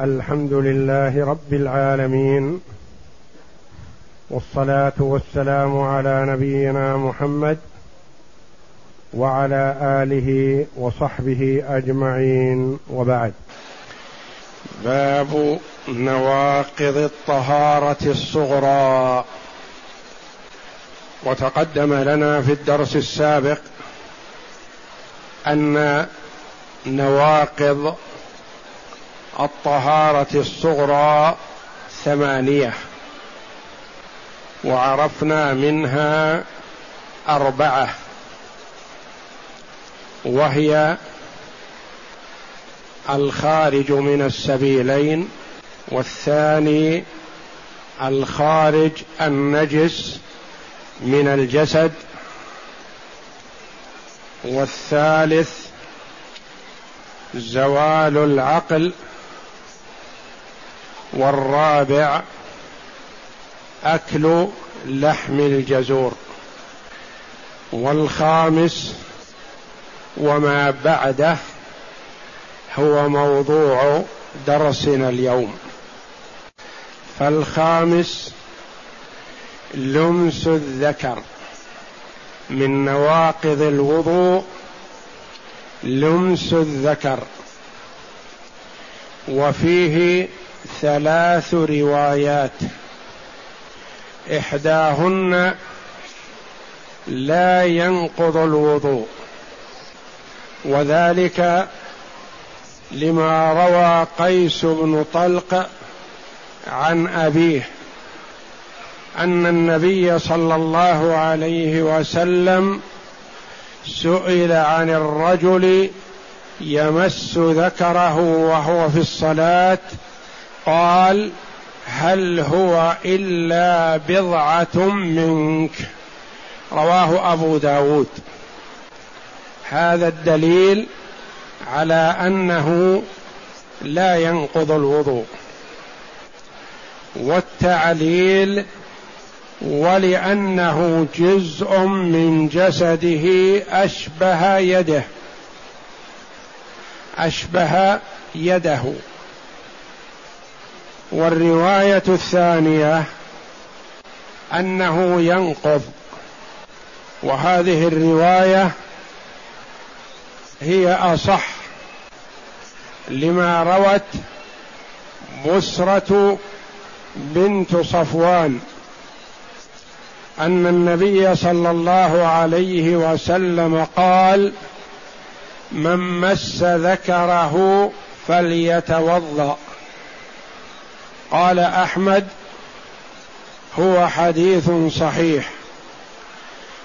الحمد لله رب العالمين والصلاة والسلام على نبينا محمد وعلى آله وصحبه أجمعين وبعد. باب نواقض الطهارة الصغرى. وتقدم لنا في الدرس السابق أن نواقض الطهارة الصغرى ثمانية. وعرفنا منها أربعة. وهي الخارج من السبيلين والثاني الخارج النجس من الجسد والثالث زوال العقل. والرابع أكل لحم الجزور والخامس وما بعده هو موضوع درسنا اليوم. فالخامس لمس الذكر من نواقض الوضوء لمس الذكر وفيه ثلاث روايات. إحداهن لا ينقض الوضوء وذلك لما روى قيس بن طلق عن أبيه أن النبي صلى الله عليه وسلم سئل عن الرجل يمس ذكره وهو في الصلاة قال هل هو إلا بضعة منك؟ رواه أبو داود. هذا الدليل على أنه لا ينقض الوضوء. والتعليل ولأنه جزء من جسده أشبه يده. أشبه يده. والرواية الثانية أنه ينقض. وهذه الرواية هي أصح لما روت بسرة بنت صفوان أن النبي صلى الله عليه وسلم قال من مس ذكره فليتوضأ. قال أحمد هو حديث صحيح.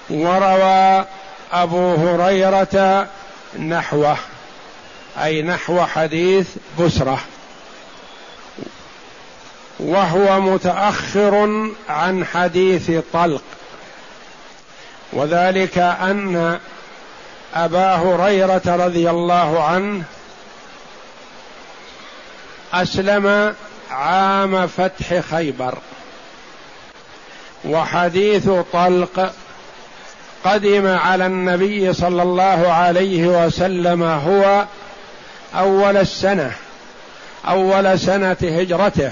وروى أبو هريرة نحوه أي نحو حديث بسرة. وهو متأخر عن حديث طلق. وذلك أن أبا هريرة رضي الله عنه أسلم عام فتح خيبر. وحديث طلق قدم على النبي صلى الله عليه وسلم هو أول السنة أول سنة هجرته.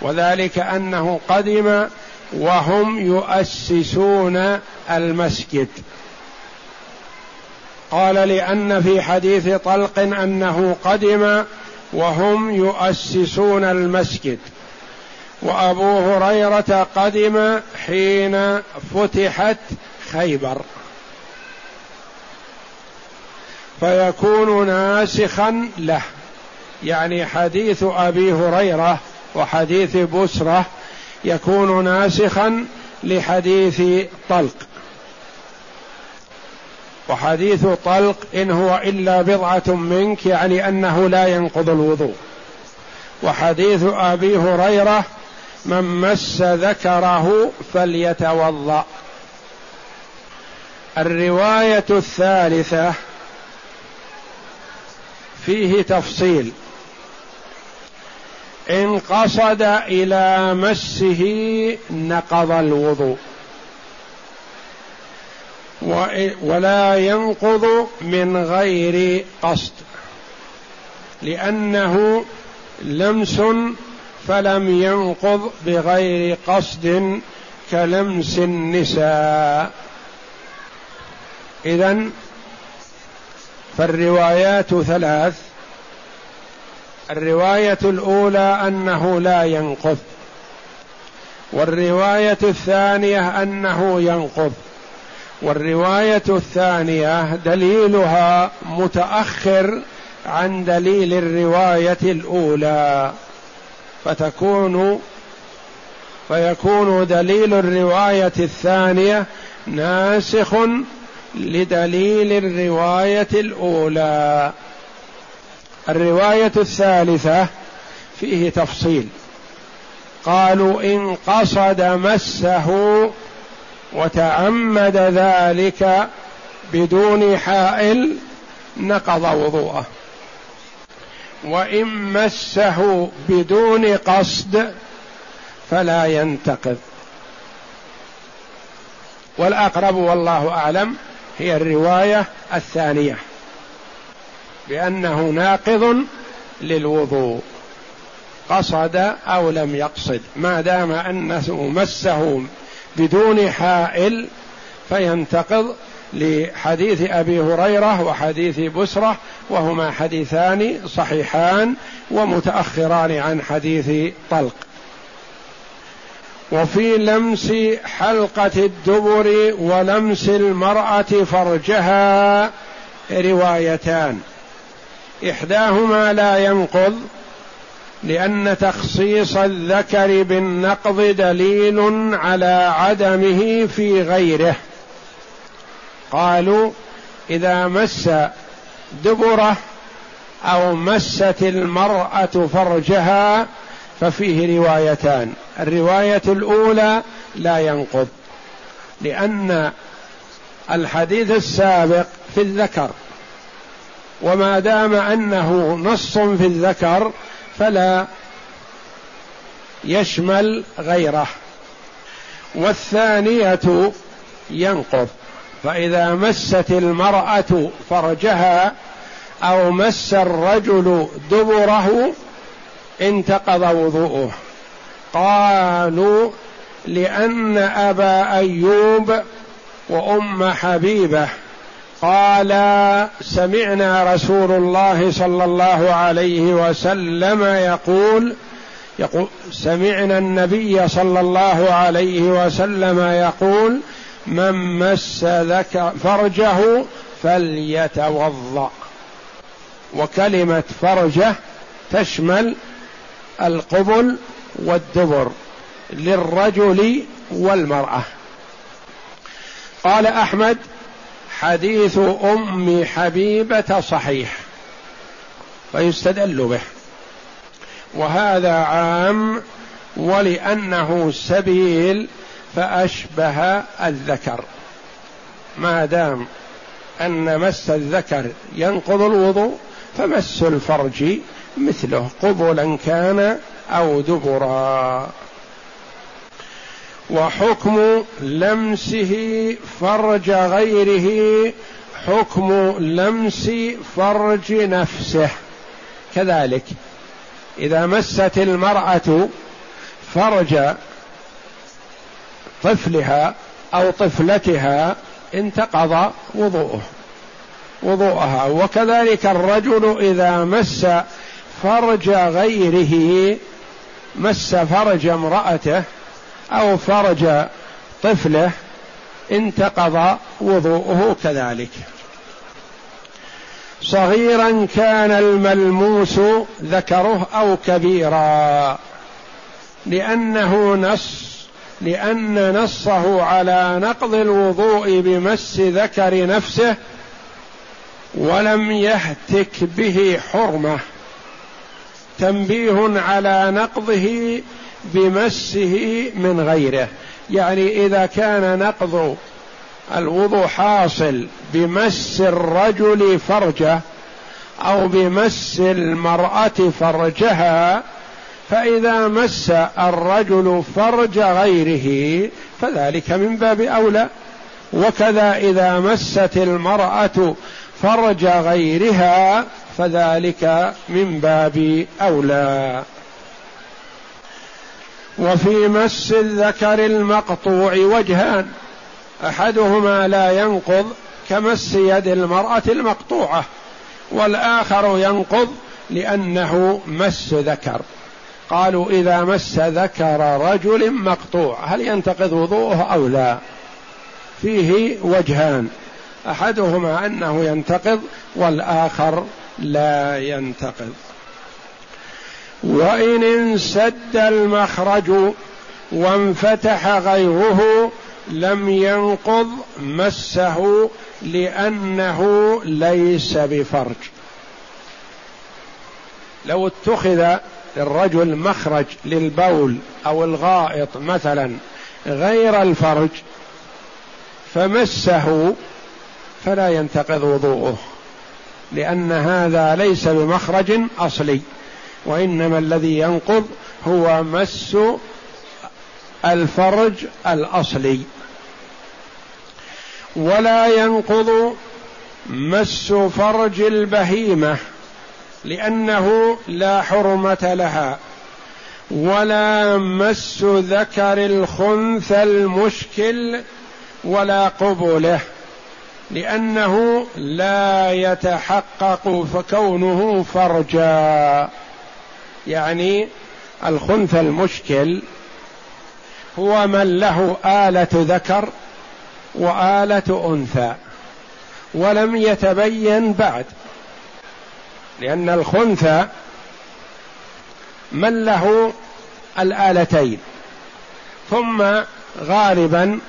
وذلك أنه قدم وهم يؤسسون المسجد. قال لأن في حديث طلق أنه قدم وهم يؤسسون المسجد. وأبو هريرة قدم حين فتحت خيبر. فيكون ناسخا له. يعني حديث أبي هريرة وحديث بسرة يكون ناسخا لحديث طلق. وحديث طلق إن هو إلا بضعة منك يعني أنه لا ينقض الوضوء. وحديث أبي هريرة من مس ذكره فليتوضأ. الرواية الثالثة فيه تفصيل. إن قصد إلى مسه نقض الوضوء. ولا ينقض من غير قصد. لأنه لمس فلم ينقض بغير قصد كلمس النساء. اذا فالروايات ثلاث. الرواية الأولى أنه لا ينقض. والرواية الثانية أنه ينقض. والرواية الثانية دليلها متأخر عن دليل الرواية الأولى فتكون فيكون دليل الرواية الثانية ناسخ لدليل الرواية الأولى. الرواية الثالثة فيه تفصيل. قالوا إن قصد مسه وتعمد ذلك بدون حائل نقض وضوءه. وإن مسه بدون قصد فلا ينتقض. والأقرب والله أعلم هي الرواية الثانية بأنه ناقض للوضوء. قصد أو لم يقصد. ما دام أنه مسه بدون حائل فينتقض لحديث أبي هريرة وحديث بسرة وهما حديثان صحيحان ومتأخران عن حديث طلق. وفي لمس حلقة الدبر ولمس المرأة فرجها روايتان. إحداهما لا ينقض لأن تخصيص الذكر بالنقض دليل على عدمه في غيره. قالوا إذا مس دبره أو مست المرأة فرجها ففيه روايتان. الرواية الأولى لا ينقض لأن الحديث السابق في الذكر وما دام أنه نص في الذكر فلا يشمل غيره. والثانية ينقض. فإذا مست المرأة فرجها أو مس الرجل دبره انتقض وضوءه. قالوا لأن أبا أيوب وأم حبيبة قال سمعنا رسول الله صلى الله عليه وسلم يقول يقول سمعنا النبي صلى الله عليه وسلم يقول من مس ذكر فرجه فليتوضأ. وكلمة فرجه تشمل القبل والدبر للرجل والمرأة. قال أحمد حديث أم حبيبة صحيح فيستدل به. وهذا عام ولأنه سبيل فأشبه الذكر. ما دام أن مس الذكر ينقض الوضوء فمس الفرج مثله قبلا كان أو دبرا. وحكم لمسه فرج غيره حكم لمس فرج نفسه. كذلك إذا مست المرأة فرج طفلها أو طفلتها انتقض وضوءه وضوءها. وكذلك الرجل إذا مس فرج غيره مس فرج امرأته أو فرج طفله انتقض وضوءه كذلك. صغيرا كان الملموس ذكره أو كبيرا لأنه نص لأن نصه على نقض الوضوء بمس ذكر نفسه ولم يهتك به حرمة. تنبيه على نقضه بمسه من غيره. يعني إذا كان نقض الوضوء حاصل بمس الرجل فرجه أو بمس المرأة فرجها فإذا مس الرجل فرج غيره فذلك من باب أولى. وكذا إذا مست المرأة فرج غيرها فذلك من باب أولى. وفي مس الذكر المقطوع وجهان أحدهما لا ينقض كمس يد المرأة المقطوعة والآخر ينقض لأنه مس ذكر. قالوا إذا مس ذكر رجل مقطوع هل ينتقض وضوءه أو لا؟ فيه وجهان أحدهما أنه ينتقض والآخر لا ينتقض. وإن انسد المخرج وانفتح غيره لم ينقض مسه لأنه ليس بفرج. لو اتخذ للرجل مخرج للبول أو الغائط مثلا غير الفرج فمسه فلا ينتقض وضوءه لأن هذا ليس بمخرج أصلي. وإنما الذي ينقض هو مس الفرج الأصلي. ولا ينقض مس فرج البهيمة لأنه لا حرمة لها. ولا مس ذكر الخنثى المشكل ولا قبله لأنه لا يتحقق فكونه فرجا. يعني الخنثى المشكل هو من له آلة ذكر وآلة أنثى ولم يتبين بعد. لأن الخنثى من له الآلتين. ثم غالبا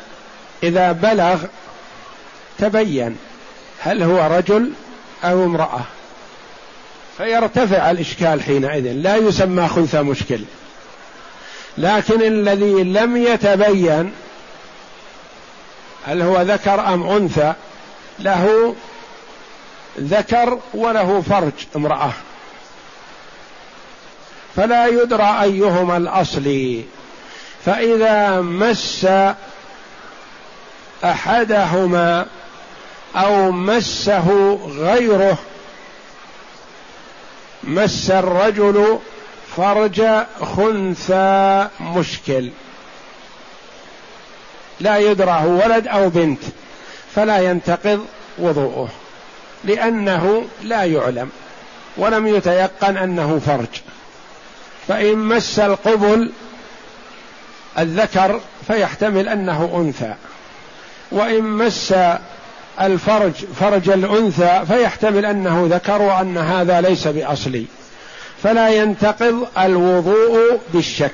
إذا بلغ تبين هل هو رجل أو امرأة. فيرتفع الإشكال حينئذ. لا يسمى خنثى مشكل. لكن الذي لم يتبين هل هو ذكر أم أنثى له ذكر وله فرج امرأة. فلا يدرى أيهما الأصلي فإذا مس أحدهما أو مسه غيره مس الرجل فرج خنثى مشكل. لا يدرى هو ولد أو بنت فلا ينتقض وضوءه لأنه لا يعلم ولم يتيقن أنه فرج. فإن مس القبل الذكر فيحتمل أنه أنثى وإن مس الفرج فرج الأنثى فيحتمل أنه ذكر وأن هذا ليس بأصلي. فلا ينتقض الوضوء بالشك.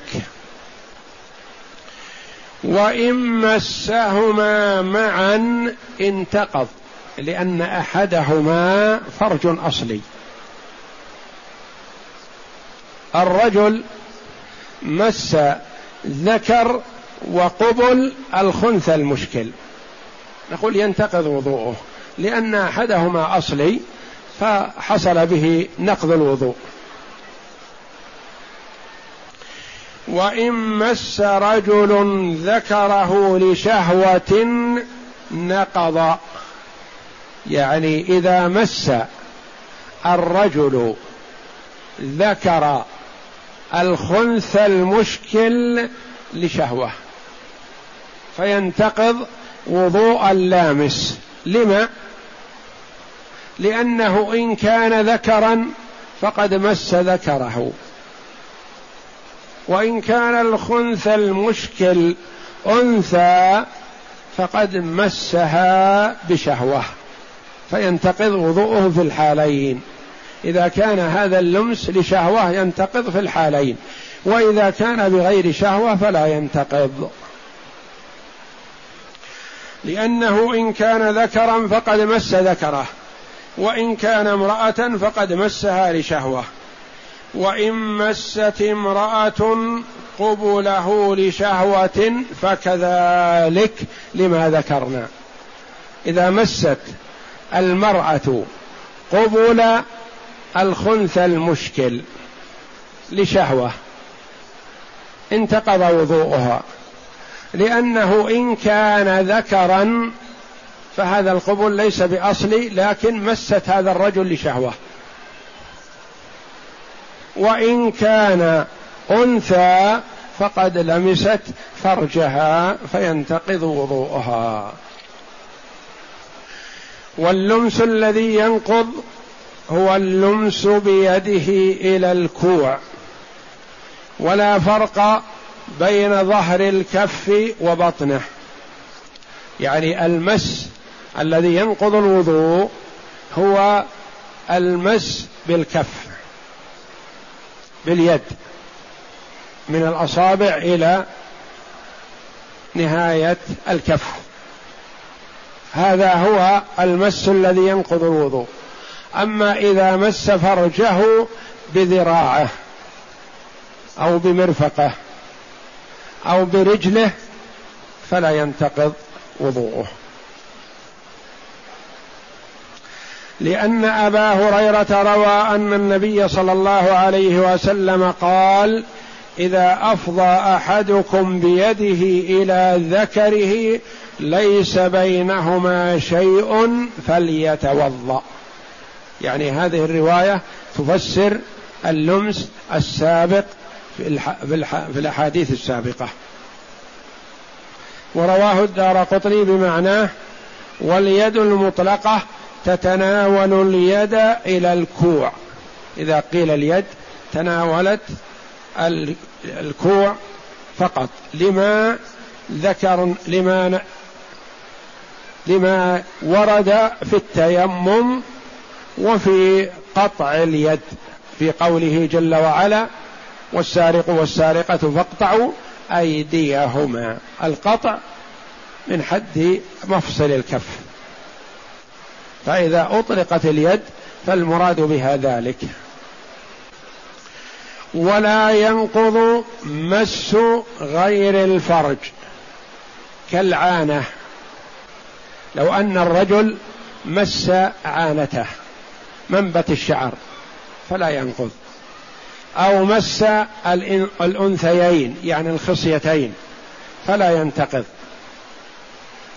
وإن مسهما معا انتقض لأن أحدهما فرج أصلي. الرجل مس ذكر وقبل الخنثى المشكل. نقول ينتقض وضوءه لأن أحدهما أصلي فحصل به نقض الوضوء. وإن مس رجل ذكره لشهوة نقض. يعني إذا مس الرجل ذكر الخنثى المشكل لشهوة فينتقض وضوء اللامس. لما؟ لأنه إن كان ذكرا فقد مس ذكره. وإن كان الخنثى المشكل أنثى فقد مسها بشهوة فينتقض وضوءه في الحالين. إذا كان هذا اللمس لشهوة ينتقض في الحالين وإذا كان بغير شهوة فلا ينتقض. لأنه إن كان ذكرا فقد مس ذكره وإن كان امرأة فقد مسها لشهوة وإن مست امرأة قبله لشهوة فكذلك لما ذكرنا. إذا مست المرأة قبل الخنثى المشكل لشهوة انتقض وضوءها. لأنه إن كان ذكرا فهذا القبول ليس بأصلي لكن مست هذا الرجل لشهوة. وإن كان أنثى فقد لمست فرجها فينتقض وضوءها. واللمس الذي ينقض هو اللمس بيده إلى الكوع ولا فرق بين ظهر الكف وبطنه. يعني المس الذي ينقض الوضوء هو المس بالكف باليد من الأصابع إلى نهاية الكف. هذا هو المس الذي ينقض الوضوء. أما إذا مس فرجه بذراعه أو بمرفقه. أو برجله فلا ينتقض وضوءه. لأن أبا هريرة روى أن النبي صلى الله عليه وسلم قال إذا أفضى أحدكم بيده إلى ذكره ليس بينهما شيء فليتوضأ. يعني هذه الرواية تفسر اللمس السابق في, الأحاديث السابقة. ورواه الدار قطني بمعناه واليد المطلقة تتناول اليد إلى الكوع. إذا قيل اليد تناولت الكوع فقط. لما ذكر لما لما ورد في التيمم وفي قطع اليد في قوله جل وعلا والسارق والسارقة فاقطعوا أيديهما. القطع من حد مفصل الكف. فإذا أطلقت اليد فالمراد بها ذلك. ولا ينقض مس غير الفرج كالعانة. لو أن الرجل مس عانته منبت الشعر فلا ينقض. أو مس الأنثيين يعني الخصيتين فلا ينتقض.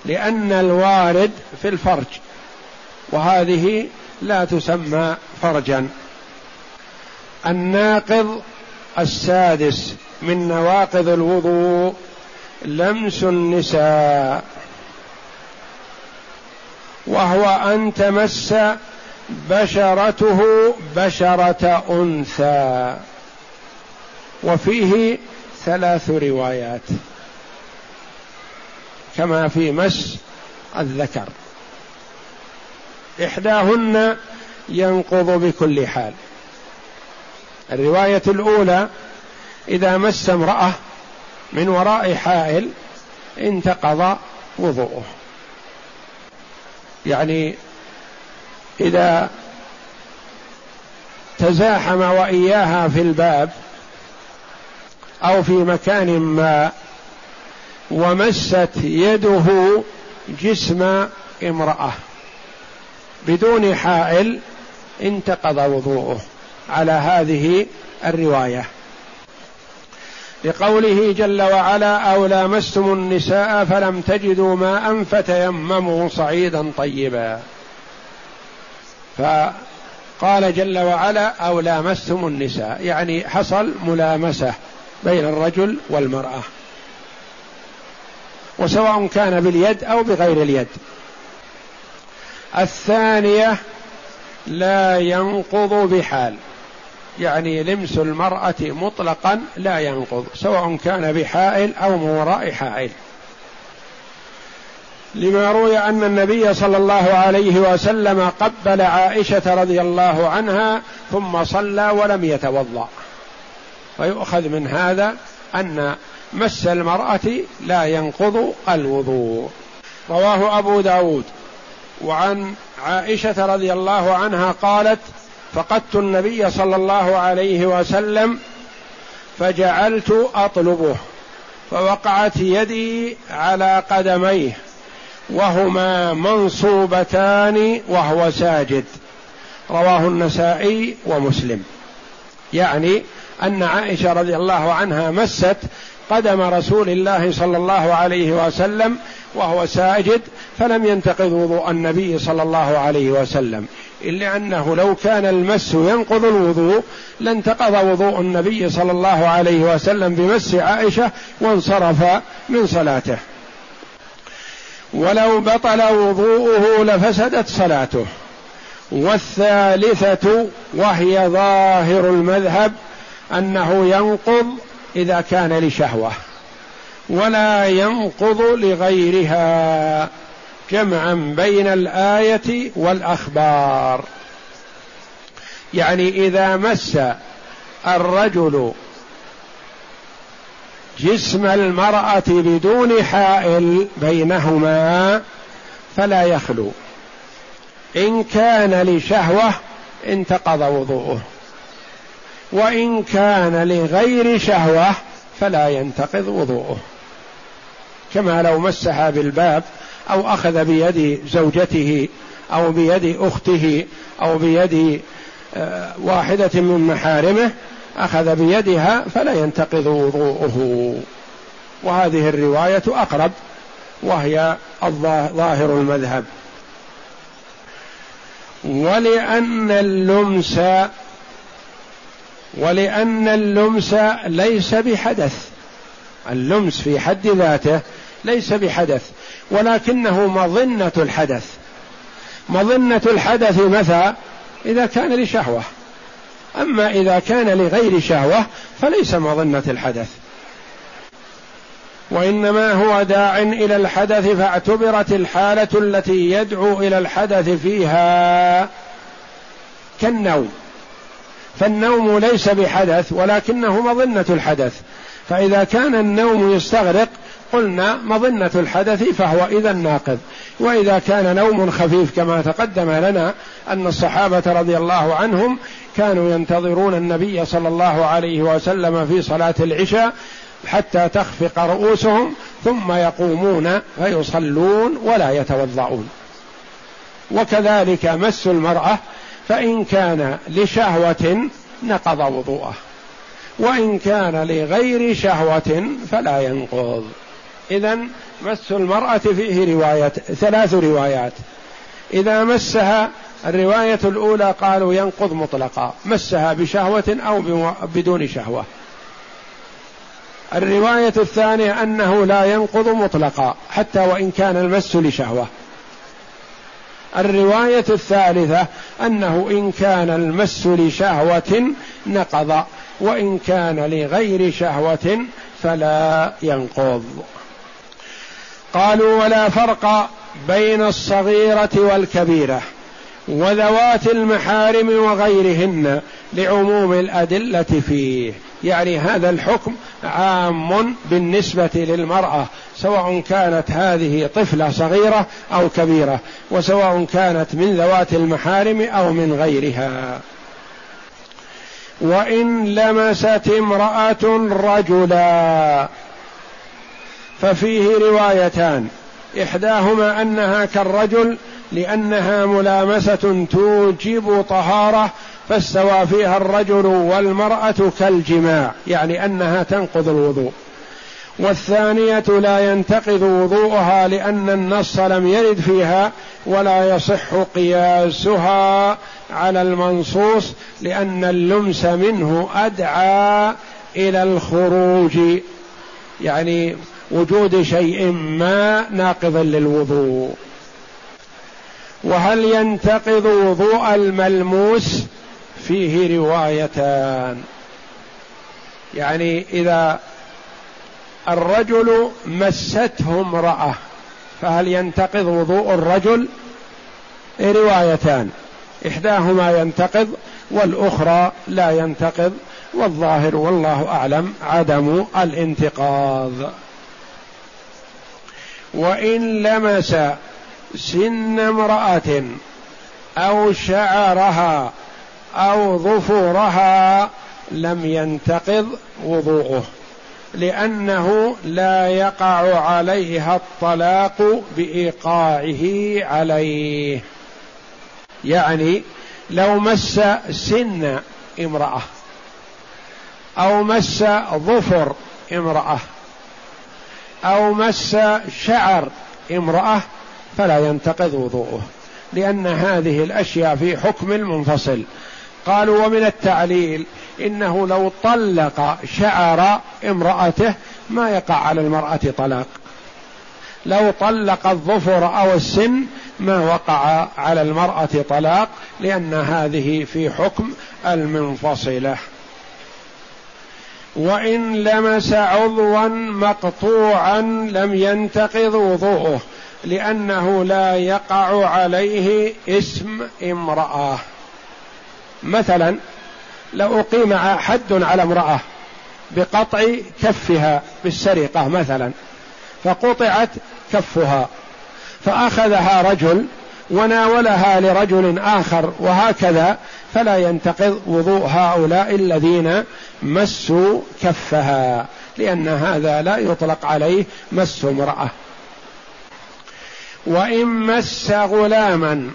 لأن الوارد في الفرج وهذه لا تسمى فرجا. الناقض السادس من نواقض الوضوء لمس النساء وهو أن تمس بشرته بشرة أنثى. وفيه ثلاث روايات. كما في مس الذكر. إحداهن ينقض بكل حال. الرواية الأولى إذا مس امرأة من وراء حائل انتقض وضوءه. يعني إذا تزاحم وإياها في الباب أو في مكان ما ومست يده جسم امرأة بدون حائل انتقض وضوءه. على هذه الرواية. لقوله جل وعلا أو لامستم النساء فلم تجدوا ماء فتيمموا صعيدا طيبا. فقال جل وعلا أو لامستم النساء يعني حصل ملامسة بين الرجل والمرأة. وسواء كان باليد أو بغير اليد. الثانية لا ينقض بحال يعني لمس المرأة مطلقا لا ينقض سواء كان بحائل أو من وراء حائل. لما روي أن النبي صلى الله عليه وسلم قبل عائشة رضي الله عنها ثم صلى ولم يتوضأ. فيؤخذ من هذا أن مس المرأة لا ينقض الوضوء. رواه أبو داود. وعن عائشة رضي الله عنها قالت فقدت النبي صلى الله عليه وسلم فجعلت أطلبه فوقعت يدي على قدميه. وهما منصوبتان وهو ساجد. رواه النسائي ومسلم. يعني أن عائشة رضي الله عنها مست قدم رسول الله صلى الله عليه وسلم وهو ساجد فلم ينتقض وضوء النبي صلى الله عليه وسلم. إلا أنه لو كان المس ينقض الوضوء لانتقض وضوء النبي صلى الله عليه وسلم بمس عائشة وانصرف من صلاته. ولو بطل وضوءه لفسدت صلاته. والثالثة وهي ظاهر المذهب أنه ينقض إذا كان لشهوة ولا ينقض لغيرها. جمعا بين الآية والأخبار. يعني إذا مس الرجل جسم المرأة بدون حائل بينهما فلا يخلو. إن كان لشهوة انتقض وضوءه. وإن كان لغير شهوة فلا ينتقض وضوءه. كما لو مسها بالباب أو أخذ بيد زوجته أو بيد أخته أو بيد آه، واحدة من محارمه أخذ بيدها فلا ينتقض وضوءه. وهذه الرواية أقرب وهي ظاهر المذهب. ولأن اللمس ولأن اللمس ليس بحدث. اللمس في حد ذاته ليس بحدث ولكنه مظنة الحدث. مظنة الحدث متى إذا كان لشهوة. أما إذا كان لغير شهوة فليس مظنة الحدث. وإنما هو داع إلى الحدث فاعتبرت الحالة التي يدعو إلى الحدث فيها كالنوم. فالنوم ليس بحدث ولكنه مظنة الحدث. فإذا كان النوم يستغرق قلنا مظنة الحدث فهو إذا ناقض. وإذا كان نوم خفيف كما تقدم لنا أن الصحابة رضي الله عنهم كانوا ينتظرون النبي صلى الله عليه وسلم في صلاة العشاء حتى تخفق رؤوسهم ثم يقومون فيصلون ولا يتوضعون وكذلك مس المرأة فإن كان لشهوة نقض وضوءه وإن كان لغير شهوة فلا ينقض. إذا مس المرأة فيه رواية ثلاث روايات. إذا مسها الرواية الأولى قالوا ينقض مطلقا مسها بشهوة أو بدون شهوة. الرواية الثانية أنه لا ينقض مطلقا حتى وإن كان المس لشهوة. الرواية الثالثة أنه إن كان المس لشهوة نقض وإن كان لغير شهوة فلا ينقض. قالوا ولا فرق بين الصغيرة والكبيرة. وذوات المحارم وغيرهن لعموم الأدلة فيه. يعني هذا الحكم عام بالنسبة للمرأة سواء كانت هذه طفلة صغيرة أو كبيرة وسواء كانت من ذوات المحارم أو من غيرها. وإن لمست امرأة رجلا ففيه روايتان. إحداهما أنها كالرجل لأنها ملامسة توجب طهارة فاستوى فيها الرجل والمرأة كالجماع يعني أنها تنقض الوضوء. والثانية لا ينتقض وضوءها لأن النص لم يرد فيها ولا يصح قياسها على المنصوص لأن اللمس منه أدعى إلى الخروج. يعني وجود شيء ما ناقض للوضوء. وهل ينتقض وضوء الملموس؟ فيه روايتان. يعني إذا الرجل مسته امراه فهل ينتقض وضوء الرجل؟ روايتان. إحداهما ينتقض والأخرى لا ينتقض. والظاهر والله أعلم عدم الانتقاض. وإن لمس سن امرأة أو شعرها أو ظفورها لم ينتقض وضوءه لأنه لا يقع عليها الطلاق بإيقاعه عليه. يعني لو مس سن امرأة أو مس ظفر امرأة أو مس شعر امرأة فلا ينتقض وضوءه لأن هذه الأشياء في حكم المنفصل. قالوا ومن التعليل إنه لو طلق شعر امرأته ما يقع على المرأة طلاق. لو طلق الظفر أو السن ما وقع على المرأة طلاق لأن هذه في حكم المنفصلة. وإن لمس عضوا مقطوعا لم ينتقض وضوءه لأنه لا يقع عليه اسم امرأة. مثلا لو أقيم حد على امرأة بقطع كفها بالسرقة مثلا فقطعت كفها فأخذها رجل وناولها لرجل آخر وهكذا فلا ينتقض وضوء هؤلاء الذين مسوا كفها لأن هذا لا يطلق عليه مس امرأة. وإن مس غلاما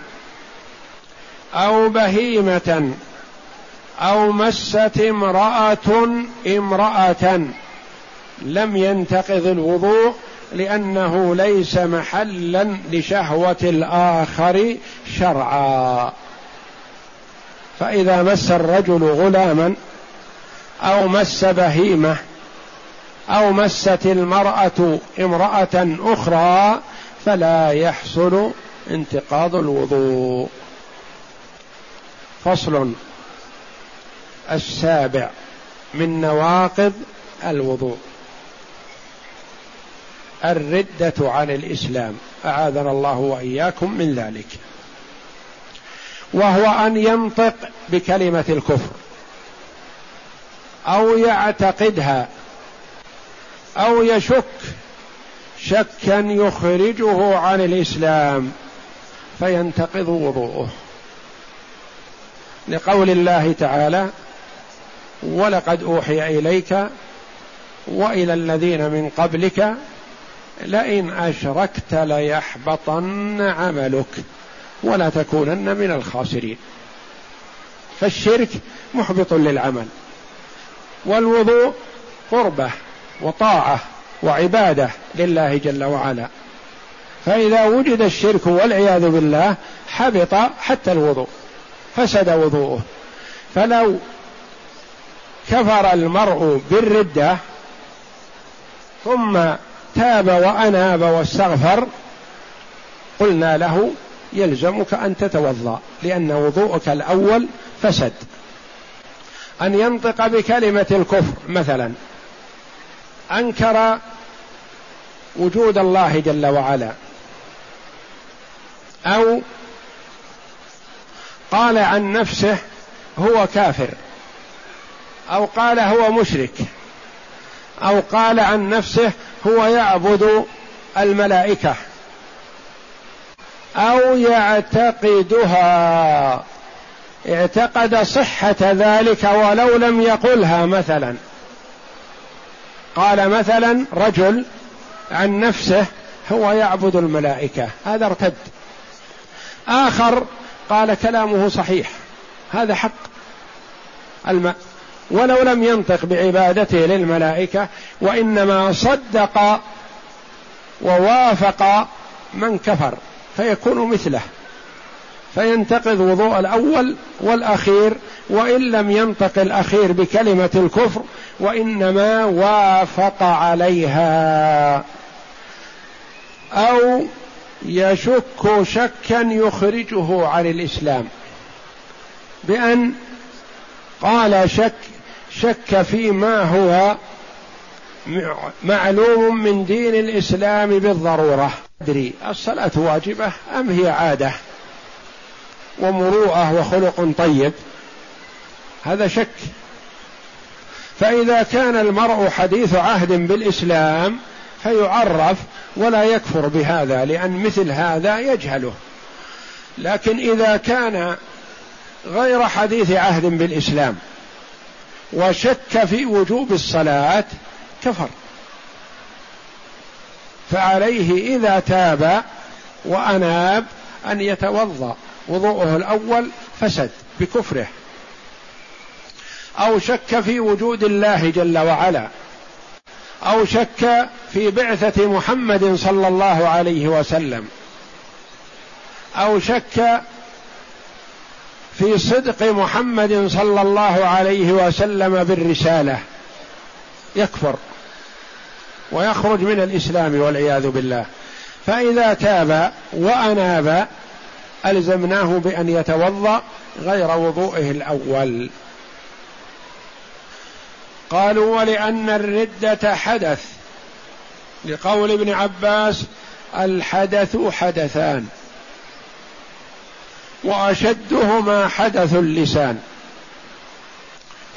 أو بهيمة أو مست امرأة امرأة لم ينتقض الوضوء لأنه ليس محلا لشهوة الآخر شرعا. فإذا مس الرجل غلاما أو مس بهيمة أو مست المرأة امرأة أخرى فلا يحصل انتقاض الوضوء. فصل السابع من نواقض الوضوء. الردة عن الإسلام. أعاذنا الله وإياكم من ذلك. وهو أن ينطق بكلمة الكفر. أو يعتقدها. أو يشك. شكا يخرجه عن الإسلام. فينتقض وضوءه. لقول الله تعالى ولقد أوحي إليك وإلى الذين من قبلك لئن أشركت ليحبطن عملك. ولا تكونن من الخاسرين. فالشرك محبط للعمل. والوضوء قربة وطاعة وعبادة لله جل وعلا. فإذا وجد الشرك والعياذ بالله حبط حتى الوضوء فسد وضوءه. فلو كفر المرء بالردة ثم تاب وأناب واستغفر قلنا له يلزمك أن تتوضأ لأن وضوءك الأول فسد. أن ينطق بكلمة الكفر مثلا أنكر وجود الله جل وعلا أو قال عن نفسه هو كافر أو قال هو مشرك أو قال عن نفسه هو يعبد الملائكة. أو يعتقدها. اعتقد صحة ذلك ولو لم يقلها مثلا. قال مثلا رجل عن نفسه هو يعبد الملائكة. هذا ارتد. آخر قال كلامه صحيح. هذا حق الم... ولو لم ينطق بعبادته للملائكة وإنما صدق ووافق من كفر. فيكون مثله. فينتقض وضوء الأول والأخير وإن لم ينطق الأخير بكلمة الكفر وإنما وافق عليها. أو يشك شكا يخرجه عن الإسلام. بأن قال شك شك فيما هو معلوم من دين الإسلام بالضرورة. أدري الصلاة واجبة أم هي عادة ومروءة وخلق طيب؟ هذا شك. فإذا كان المرء حديث عهد بالإسلام فيعرف ولا يكفر بهذا لأن مثل هذا يجهله. لكن إذا كان غير حديث عهد بالإسلام وشك في وجوب الصلاة كفر. فعليه إذا تاب وأناب أن يتوضأ. وضوءه الأول فسد بكفره. أو شك في وجود الله جل وعلا. أو شك في بعثة محمد صلى الله عليه وسلم. أو شك في صدق محمد صلى الله عليه وسلم بالرسالة. يكفر. ويخرج من الإسلام والعياذ بالله. فإذا تاب وأناب ألزمناه بأن يتوضأ غير وضوئه الأول. قالوا ولأن الرده حدث لقول ابن عباس الحدث حدثان. وأشدهما حدث اللسان.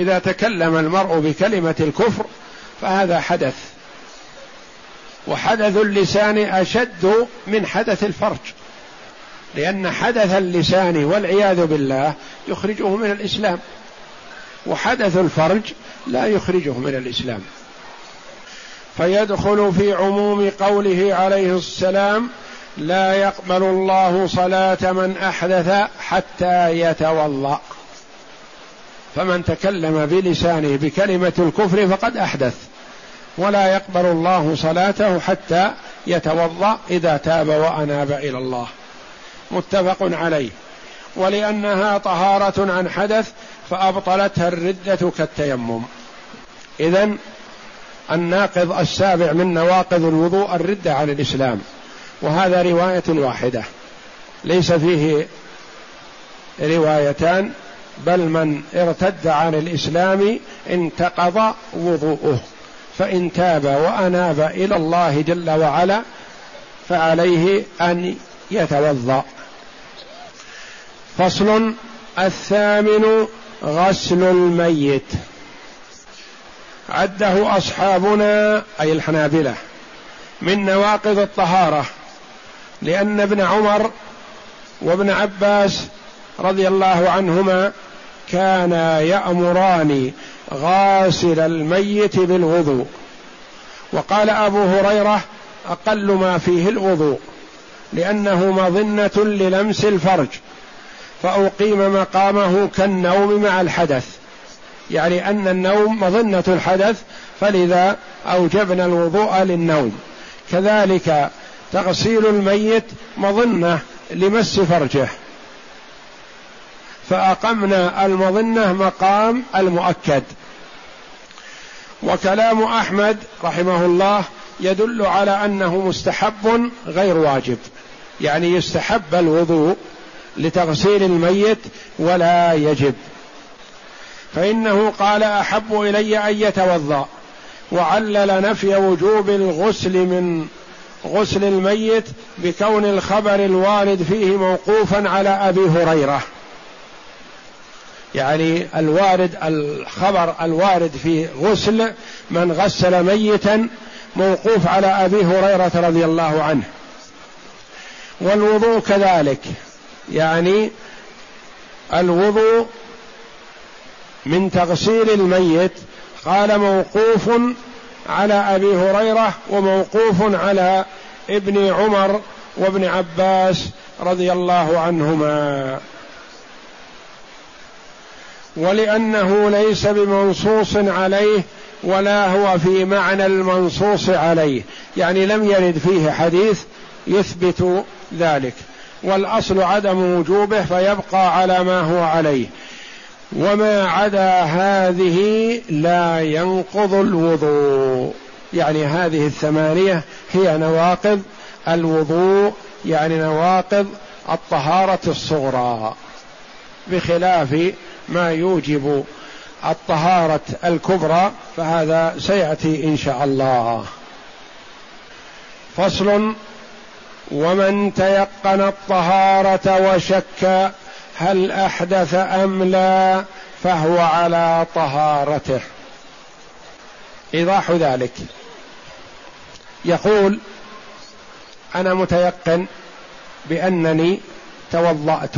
إذا تكلم المرء بكلمة الكفر فهذا حدث. وحدث اللسان أشد من حدث الفرج. لأن حدث اللسان والعياذ بالله يخرجه من الإسلام وحدث الفرج لا يخرجه من الإسلام. فيدخل في عموم قوله عليه السلام لا يقبل الله صلاة من أحدث حتى يتوضأ. فمن تكلم بلسانه بكلمة الكفر فقد أحدث. ولا يقبل الله صلاته حتى يتوضأ إذا تاب وأناب إلى الله. متفق عليه. ولأنها طهارة عن حدث فأبطلتها الردة كالتيمم. اذا الناقض السابع من نواقض الوضوء الردة عن الإسلام. وهذا رواية واحدة. ليس فيه روايتان بل من ارتد عن الإسلام انتقض وضوءه. فإن تاب وأناب إلى الله جل وعلا فعليه أن يتوضأ. فصل الثامن غسل الميت. عده أصحابنا أي الحنابلة من نواقض الطهارة لأن ابن عمر وابن عباس رضي الله عنهما كانا يأمران غاسل الميت بالوضوء. وقال أبو هريرة أقل ما فيه الوضوء لأنه مظنة للمس الفرج فأقيم مقامه كالنوم مع الحدث. يعني أن النوم مظنة الحدث فلذا أوجبنا الوضوء للنوم. كذلك تغسيل الميت مظنة لمس فرجه. فأقمنا المظنة مقام المؤكد. وكلام أحمد رحمه الله يدل على أنه مستحب غير واجب. يعني يستحب الوضوء لتغسيل الميت ولا يجب. فإنه قال أحب إلي أن يتوضأ. وعلل نفي وجوب الغسل من غسل الميت بكون الخبر الوارد فيه موقوفا على أبي هريرة. يعني الوارد الخبر الوارد في غسل من غسل ميتا موقوف على أبي هريرة رضي الله عنه. والوضوء كذلك. يعني الوضوء من تغسيل الميت قال موقوف على أبي هريرة وموقوف على ابن عمر وابن عباس رضي الله عنهما. ولأنه ليس بمنصوص عليه ولا هو في معنى المنصوص عليه. يعني لم يرد فيه حديث يثبت ذلك. والأصل عدم وجوبه فيبقى على ما هو عليه. وما عدا هذه لا ينقض الوضوء. يعني هذه الثمانية هي نواقض الوضوء يعني نواقض الطهارة الصغرى. بخلاف ما يوجب الطهارة الكبرى فهذا سيأتي إن شاء الله. فصل ومن تيقن الطهارة وشك هل أحدث أم لا فهو على طهارته. إيضاح ذلك. يقول أنا متيقن بأنني توضأت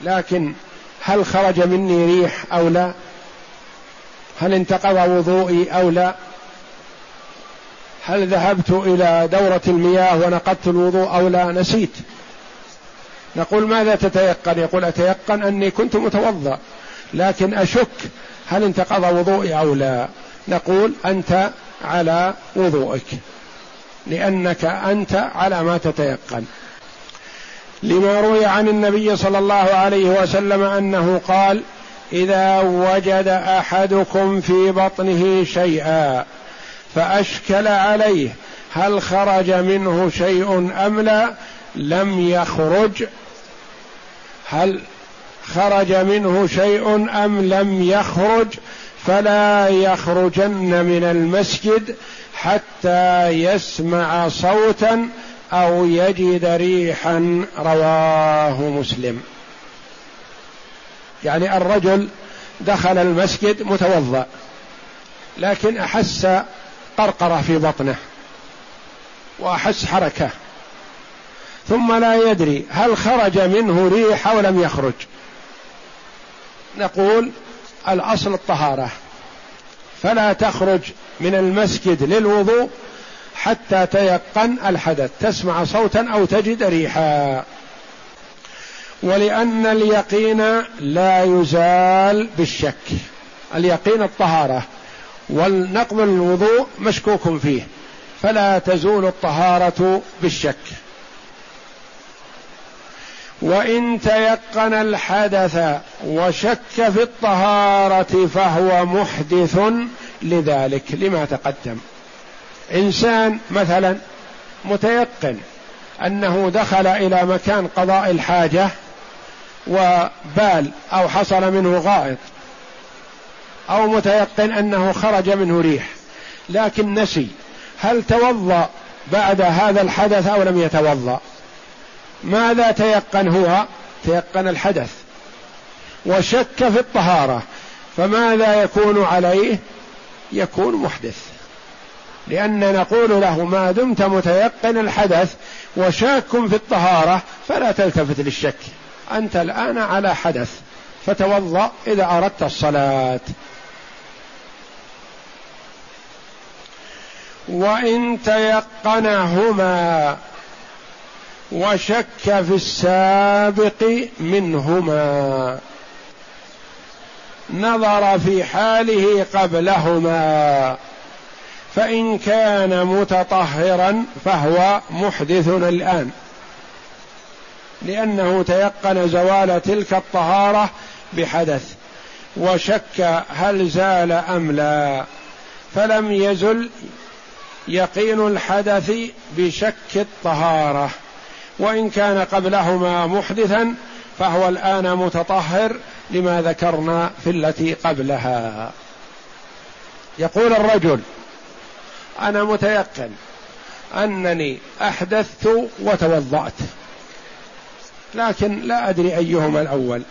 لكن هل خرج مني ريح أو لا؟ هل انتقض وضوئي أو لا؟ هل ذهبت إلى دورة المياه ونقضت الوضوء أو لا؟ نسيت. نقول ماذا تتيقن؟ يقول أتيقن أني كنت متوضأ لكن أشك هل انتقض وضوئي أو لا. نقول أنت على وضوئك لأنك أنت على ما تتيقن. لما روي عن النبي صلى الله عليه وسلم أنه قال إذا وجد أحدكم في بطنه شيئا فأشكل عليه هل خرج منه شيء أم لا لم يخرج هل خرج منه شيء أم لم يخرج فلا يخرجن من المسجد حتى يسمع صوتا أو يجد ريحا رواه مسلم. يعني الرجل دخل المسجد متوضأ لكن أحس قرقرة في بطنه وأحس حركة ثم لا يدري هل خرج منه ريح أو لم يخرج. نقول الأصل الطهارة فلا تخرج من المسجد للوضوء حتى تيقن الحدث تسمع صوتا أو تجد ريحا. ولأن اليقين لا يزال بالشك. اليقين الطهارة. والنقض الوضوء مشكوك فيه. فلا تزول الطهارة بالشك. وإن تيقن الحدث وشك في الطهارة فهو محدث لذلك لما تقدم. إنسان مثلا متيقن أنه دخل إلى مكان قضاء الحاجة وبال أو حصل منه غائط أو متيقن أنه خرج منه ريح لكن نسي هل توضأ بعد هذا الحدث أو لم يتوضأ؟ ماذا تيقن هو؟ تيقن الحدث. وشك في الطهارة فماذا يكون عليه؟ يكون محدث. لأن نقول له ما دمت متيقن الحدث وشاك في الطهارة فلا تلتفت للشك. أنت الآن على حدث فتوضأ إذا أردت الصلاة. وإن تيقنهما وشك في السابق منهما. نظر في حاله قبلهما. فإن كان متطهرا فهو محدث الآن. لأنه تيقن زوال تلك الطهارة بحدث وشك هل زال أم لا. فلم يزل يقين الحدث بشك الطهارة. وإن كان قبلهما محدثا فهو الآن متطهر لما ذكرنا في التي قبلها. يقول الرجل أنا متيقن أنني أحدثت وتوضأت. لكن لا أدري أيهما الأول.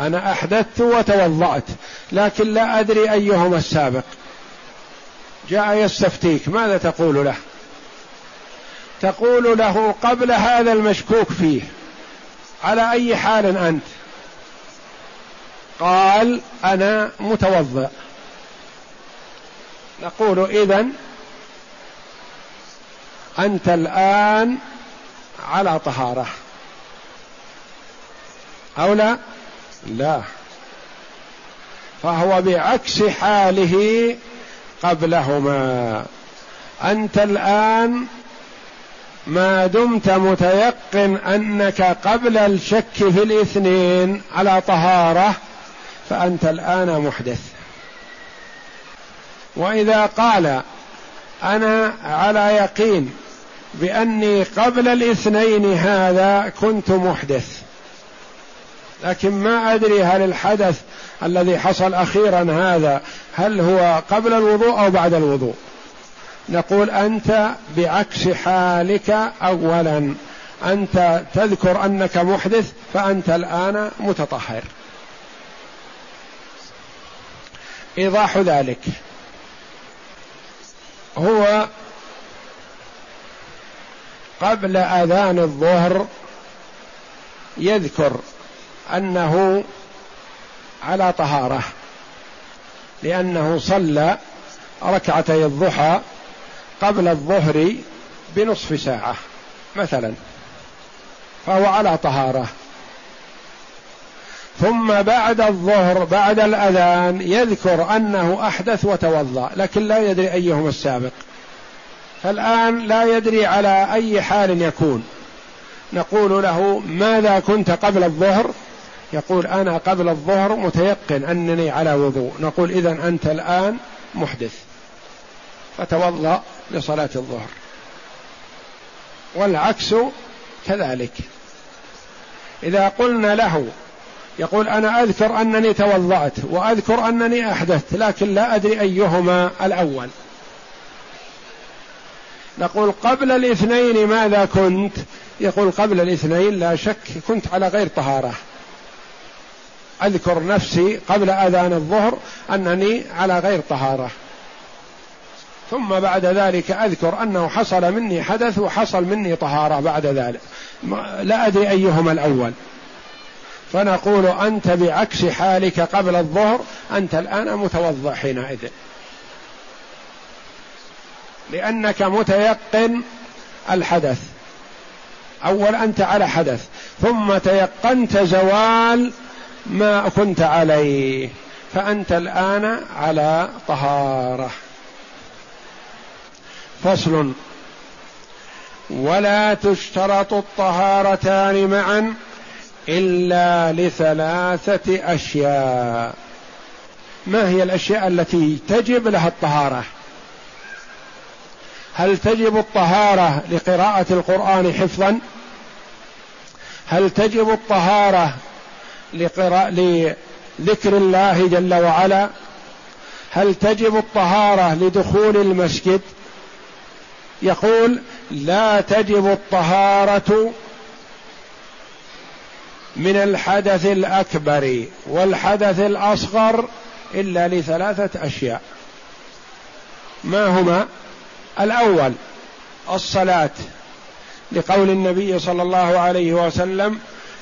أنا أحدثت وتوضأت لكن لا أدري أيهما السابق. جاء يستفتيك ماذا تقول له؟ تقول له قبل هذا المشكوك فيه على أي حال أنت؟ قال أنا متوضئ نقول اذا أنت الآن على طهارة. أو لا؟ لا. فهو بعكس حاله قبلهما. أنت الآن ما دمت متيقن أنك قبل الشك في الاثنين على طهارة فأنت الآن محدث. وإذا قال أنا على يقين بأني قبل الاثنين هذا كنت محدث. لكن ما أدري هل الحدث الذي حصل أخيرا هذا هل هو قبل الوضوء أو بعد الوضوء. نقول أنت بعكس حالك اولا. أنت تذكر أنك محدث فأنت الآن متطهر. إيضاح ذلك. هو قبل أذان الظهر يذكر أنه على طهارة لأنه صلى ركعتي الضحى قبل الظهر بنصف ساعة مثلا فهو على طهارة. ثم بعد الظهر بعد الأذان يذكر أنه أحدث وتوضأ لكن لا يدري أيهما السابق. فالآن لا يدري على أي حال يكون. نقول له ماذا كنت قبل الظهر؟ يقول أنا قبل الظهر متيقن أنني على وضوء. نقول إذا أنت الآن محدث. فتوضأ لصلاة الظهر. والعكس كذلك. إذا قلنا له يقول أنا أذكر أنني توضأت وأذكر أنني أحدثت لكن لا أدري أيهما الأول. نقول قبل الاثنين ماذا كنت؟ يقول قبل الاثنين لا شك كنت على غير طهارة. أذكر نفسي قبل أذان الظهر أنني على غير طهارة. ثم بعد ذلك أذكر أنه حصل مني حدث وحصل مني طهارة بعد ذلك. لا أدري أيهما الأول. فنقول أنت بعكس حالك قبل الظهر أنت الآن متوضأ حينئذ. لأنك متيقن الحدث. أول أنت على حدث ثم تيقنت زوال ما كنت عليه فأنت الآن على طهارة. فصل. ولا تشترط الطهارتان معا. إلا لثلاثة أشياء. ما هي الأشياء التي تجب لها الطهارة؟ هل تجب الطهارة لقراءة القرآن حفظا؟ هل تجب الطهارة لقراءة لذكر الله جل وعلا؟ هل تجب الطهارة لدخول المسجد؟ يقول لا تجب الطهارة من الحدث الأكبر والحدث الأصغر إلا لثلاثة أشياء. ما هما؟ الأول الصلاة. لقول النبي صلى الله عليه وسلم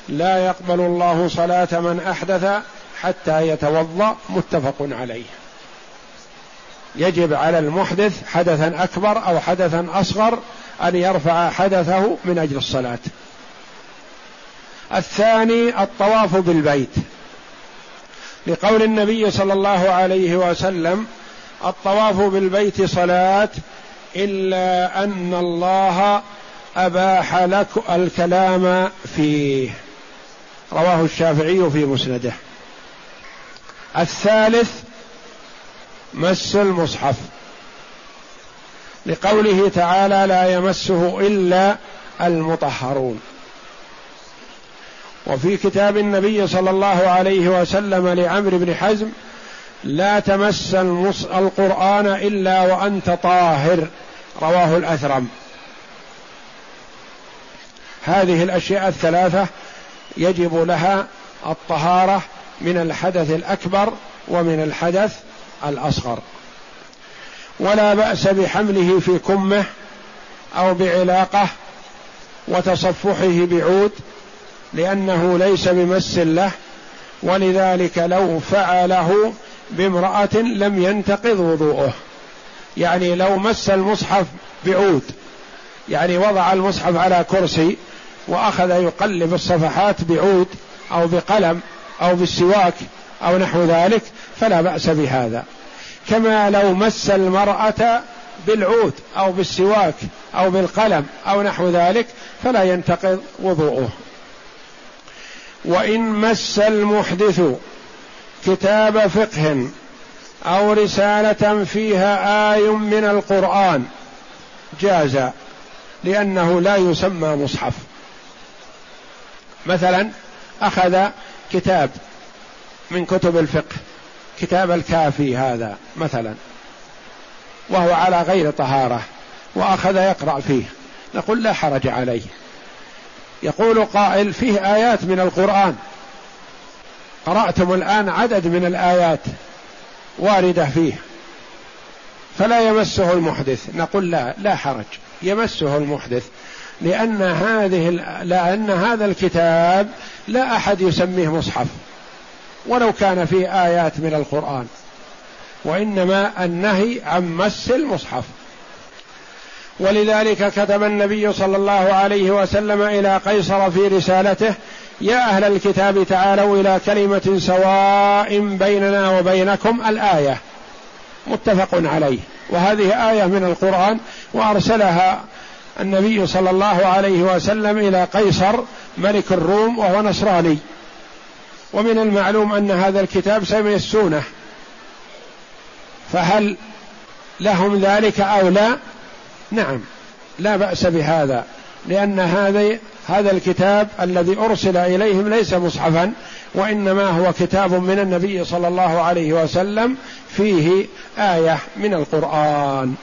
لا يقبل الله صلاة من أحدث حتى يتوضأ. متفق عليه. يجب على المحدث حدثا أكبر أو حدثا أصغر أن يرفع حدثه من أجل الصلاة. الثاني الطواف بالبيت. لقول النبي صلى الله عليه وسلم الطواف بالبيت صلاة إلا أن الله أباح لك الكلام فيه. رواه الشافعي في مسنده. الثالث مس المصحف. لقوله تعالى لا يمسه إلا المطهرون وفي كتاب النبي صلى الله عليه وسلم لعمرو بن حزم لا تمس القرآن إلا وأنت طاهر. رواه الأثرم. هذه الأشياء الثلاثة يجب لها الطهارة من الحدث الأكبر ومن الحدث الأصغر. ولا بأس بحمله في كمه أو بعلاقه وتصفحه بعود لأنه ليس بمس له ولذلك لو فعله بامرأة لم ينتقض وضوءه. يعني لو مس المصحف بعود يعني وضع المصحف على كرسي وأخذ يقلب الصفحات بعود أو بقلم أو بالسواك أو نحو ذلك فلا بأس بهذا. كما لو مس المرأة بالعود أو بالسواك أو بالقلم أو نحو ذلك فلا ينتقض وضوءه. وإن مس المحدث كتاب فقه أو رسالة فيها آي من القرآن جاز لأنه لا يسمى مصحف. مثلا أخذ كتاب من كتب الفقه كتاب الكافي هذا مثلا وهو على غير طهارة وأخذ يقرأ فيه نقول لا حرج عليه. يقول قائل فيه آيات من القرآن. قرأتم الآن عدد من الآيات واردة فيه. فلا يمسه المحدث. نقول لا لا حرج. يمسه المحدث. لأن هذه لأن هذا الكتاب لا أحد يسميه مصحف. ولو كان فيه آيات من القرآن. وإنما النهي عن مس المصحف. ولذلك كتب النبي صلى الله عليه وسلم إلى قيصر في رسالته يا أهل الكتاب تعالوا إلى كلمة سواء بيننا وبينكم الآية. متفق عليه. وهذه آية من القرآن وأرسلها النبي صلى الله عليه وسلم إلى قيصر ملك الروم وهو نصراني. ومن المعلوم أن هذا الكتاب سيمسونه فهل لهم ذلك أو لا؟ نعم. لا بأس بهذا لأن هذا هذا الكتاب الذي أرسل إليهم ليس مصحفا وإنما هو كتاب من النبي صلى الله عليه وسلم فيه آية من القرآن.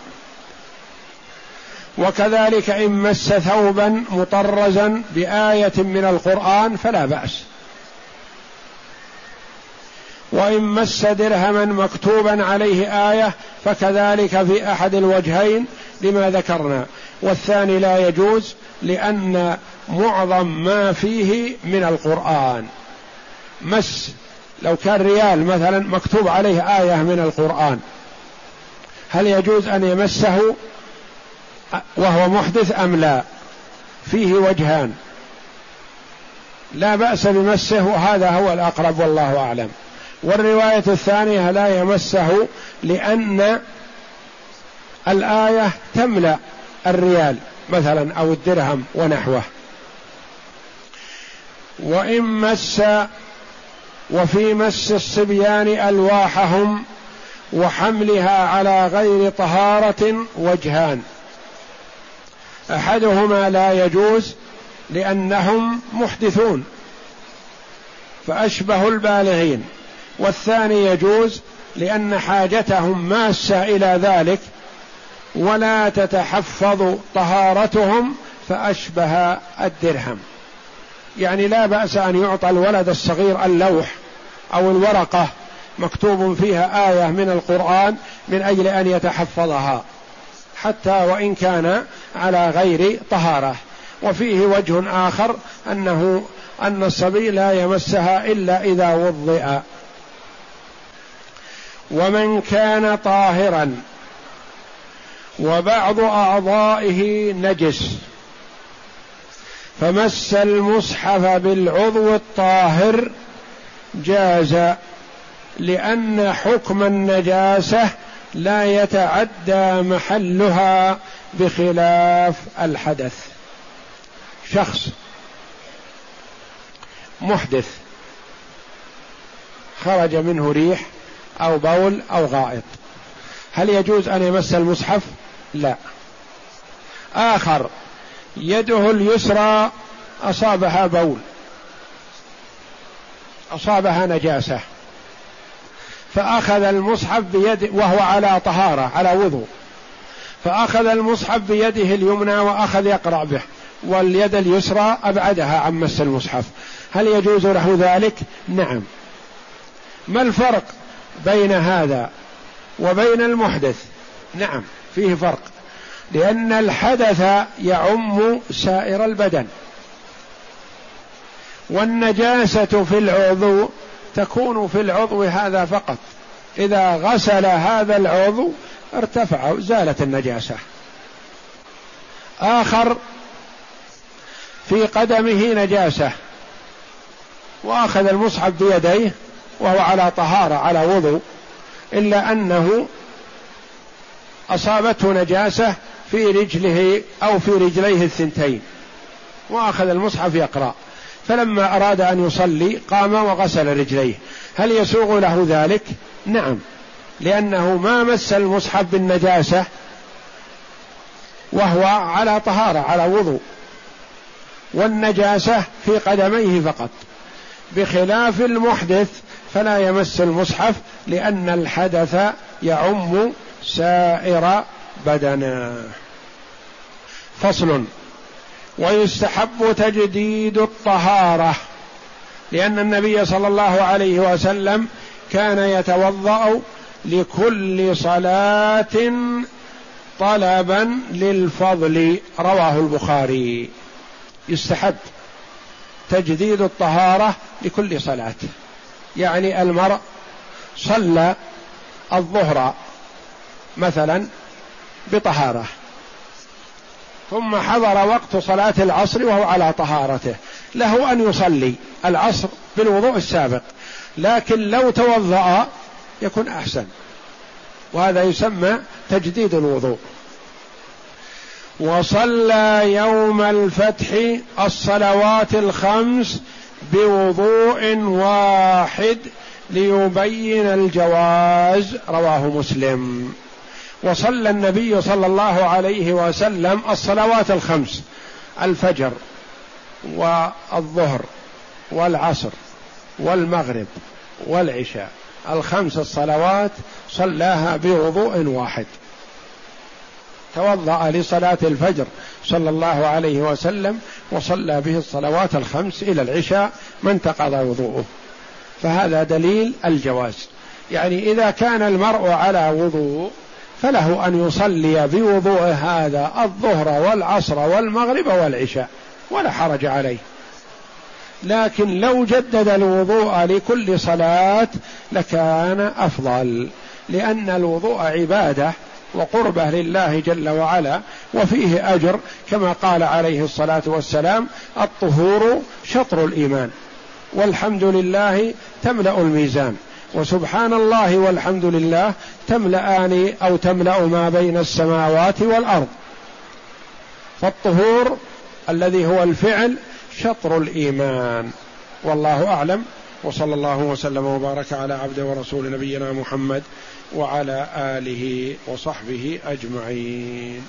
وكذلك إن مس ثوبا مطرزا بآية من القرآن فلا بأس. وإن مس درهما مكتوبا عليه آية فكذلك في أحد الوجهين لما ذكرنا. والثاني لا يجوز لأن معظم ما فيه من القرآن. مس لو كان ريال مثلا مكتوب عليه آية من القرآن هل يجوز أن يمسه وهو محدث أم لا؟ فيه وجهان. لا بأس بمسه وهذا هو الأقرب والله أعلم. والرواية الثانية لا يمسه لأن الآية تملأ الريال مثلا أو الدرهم ونحوه. وإن مس وفي مس الصبيان ألواحهم وحملها على غير طهارة وجهان. أحدهما لا يجوز لأنهم محدثون فأشبه البالغين. والثاني يجوز لأن حاجتهم ماسة إلى ذلك ولا تتحفظ طهارتهم فأشبه الدرهم. يعني لا بأس أن يعطى الولد الصغير اللوح أو الورقة مكتوب فيها آية من القرآن من أجل أن يتحفظها حتى وإن كان على غير طهارة. وفيه وجه آخر أنه أن الصبي لا يمسها إلا إذا وضئ. ومن كان طاهرا وبعض أعضائه نجس. فمس المصحف بالعضو الطاهر جاز لأن حكم النجاسة لا يتعدى محلها بخلاف الحدث. شخص محدث خرج منه ريح أو بول أو غائط. هل يجوز أن يمس المصحف؟ لا. آخر. يده اليسرى أصابها بول. أصابها نجاسة. فأخذ المصحف بيد وهو على طهارة على وضوء. فأخذ المصحف بيده اليمنى وأخذ يقرأ به. واليد اليسرى أبعدها عن مس المصحف. هل يجوز له ذلك؟ نعم. ما الفرق بين هذا وبين المحدث؟ نعم. فيه فرق. لأن الحدث يعم سائر البدن. والنجاسة في العضو تكون في العضو هذا فقط. إذا غسل هذا العضو ارتفع زالت النجاسة. آخر في قدمه نجاسة. وأخذ المصحف بيديه وهو على طهارة على وضوء إلا أنه أصابته نجاسة في رجله أو في رجليه الثنتين. وأخذ المصحف يقرأ. فلما أراد أن يصلي قام وغسل رجليه. هل يسوغ له ذلك؟ نعم. لأنه ما مس المصحف بالنجاسة وهو على طهارة على وضوء. والنجاسة في قدميه فقط. بخلاف المحدث فلا يمس المصحف لأن الحدث يعم سائر بدنه. فصل. ويستحب تجديد الطهارة لأن النبي صلى الله عليه وسلم كان يتوضأ لكل صلاة طلبا للفضل. رواه البخاري. يستحب تجديد الطهارة لكل صلاة. يعني المرء صلى الظهر مثلا بطهارة. ثم حضر وقت صلاة العصر وهو على طهارته. له أن يصلي العصر بالوضوء السابق. لكن لو توضأ يكون أحسن. وهذا يسمى تجديد الوضوء. وصلى يوم الفتح الصلوات الخمس بوضوء واحد ليبين الجواز. رواه مسلم. وصلى النبي صلى الله عليه وسلم الصلوات الخمس الفجر والظهر والعصر والمغرب والعشاء. الخمس الصلوات صلاها بوضوء واحد. توضأ لصلاة الفجر صلى الله عليه وسلم وصلى به الصلوات الخمس إلى العشاء ما انتقض وضوءه. فهذا دليل الجواز. يعني إذا كان المرء على وضوء فله أن يصلي بوضوء هذا الظهر والعصر والمغرب والعشاء ولا حرج عليه. لكن لو جدد الوضوء لكل صلاة لكان أفضل لأن الوضوء عبادة وقربة لله جل وعلا وفيه أجر كما قال عليه الصلاة والسلام الطهور شطر الإيمان والحمد لله تملأ الميزان. وسبحان الله والحمد لله تملأان أو تملأ ما بين السماوات والأرض. فالطهور الذي هو الفعل شطر الإيمان. والله أعلم. وصلى الله وسلم وبارك على عبد ورسول نبينا محمد وعلى آله وصحبه أجمعين.